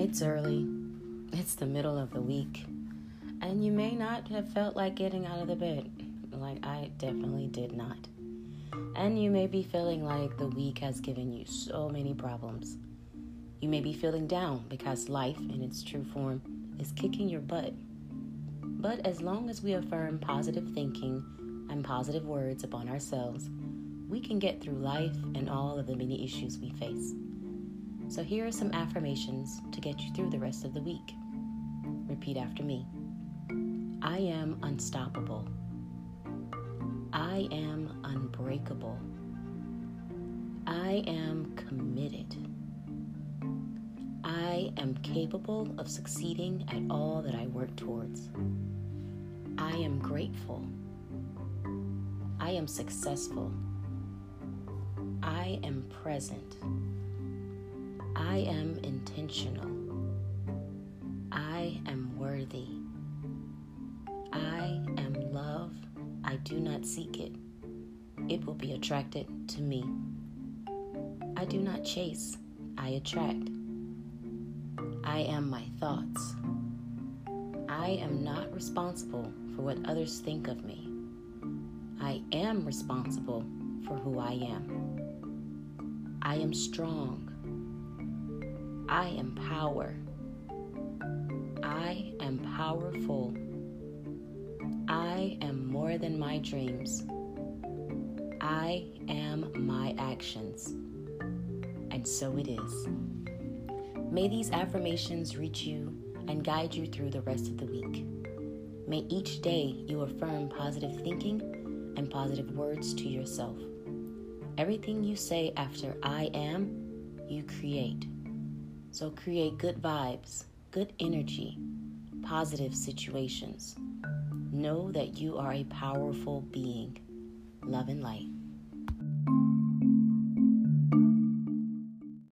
It's early, it's the middle of the week, and you may not have felt like getting out of the bed, like I definitely did not. And you may be feeling like the week has given you so many problems. You may be feeling down because life, in its true form, is kicking your butt. But as long as we affirm positive thinking and positive words upon ourselves, we can get through life and all of the many issues we face. So here are some affirmations to get you through the rest of the week. Repeat after me I am unstoppable. I am unbreakable. I am committed. I am capable of succeeding at all that I work towards. I am grateful. I am successful. I am present. I am intentional. I am worthy. I am love. I do not seek it. It will be attracted to me. I do not chase. I attract. I am my thoughts. I am not responsible for what others think of me. I am responsible for who I am. I am strong. I am power. I am powerful. I am more than my dreams. I am my actions. And so it is. May these affirmations reach you and guide you through the rest of the week. May each day you affirm positive thinking and positive words to yourself. Everything you say after I am, you create. So create good vibes, good energy, positive situations. Know that you are a powerful being. Love and light.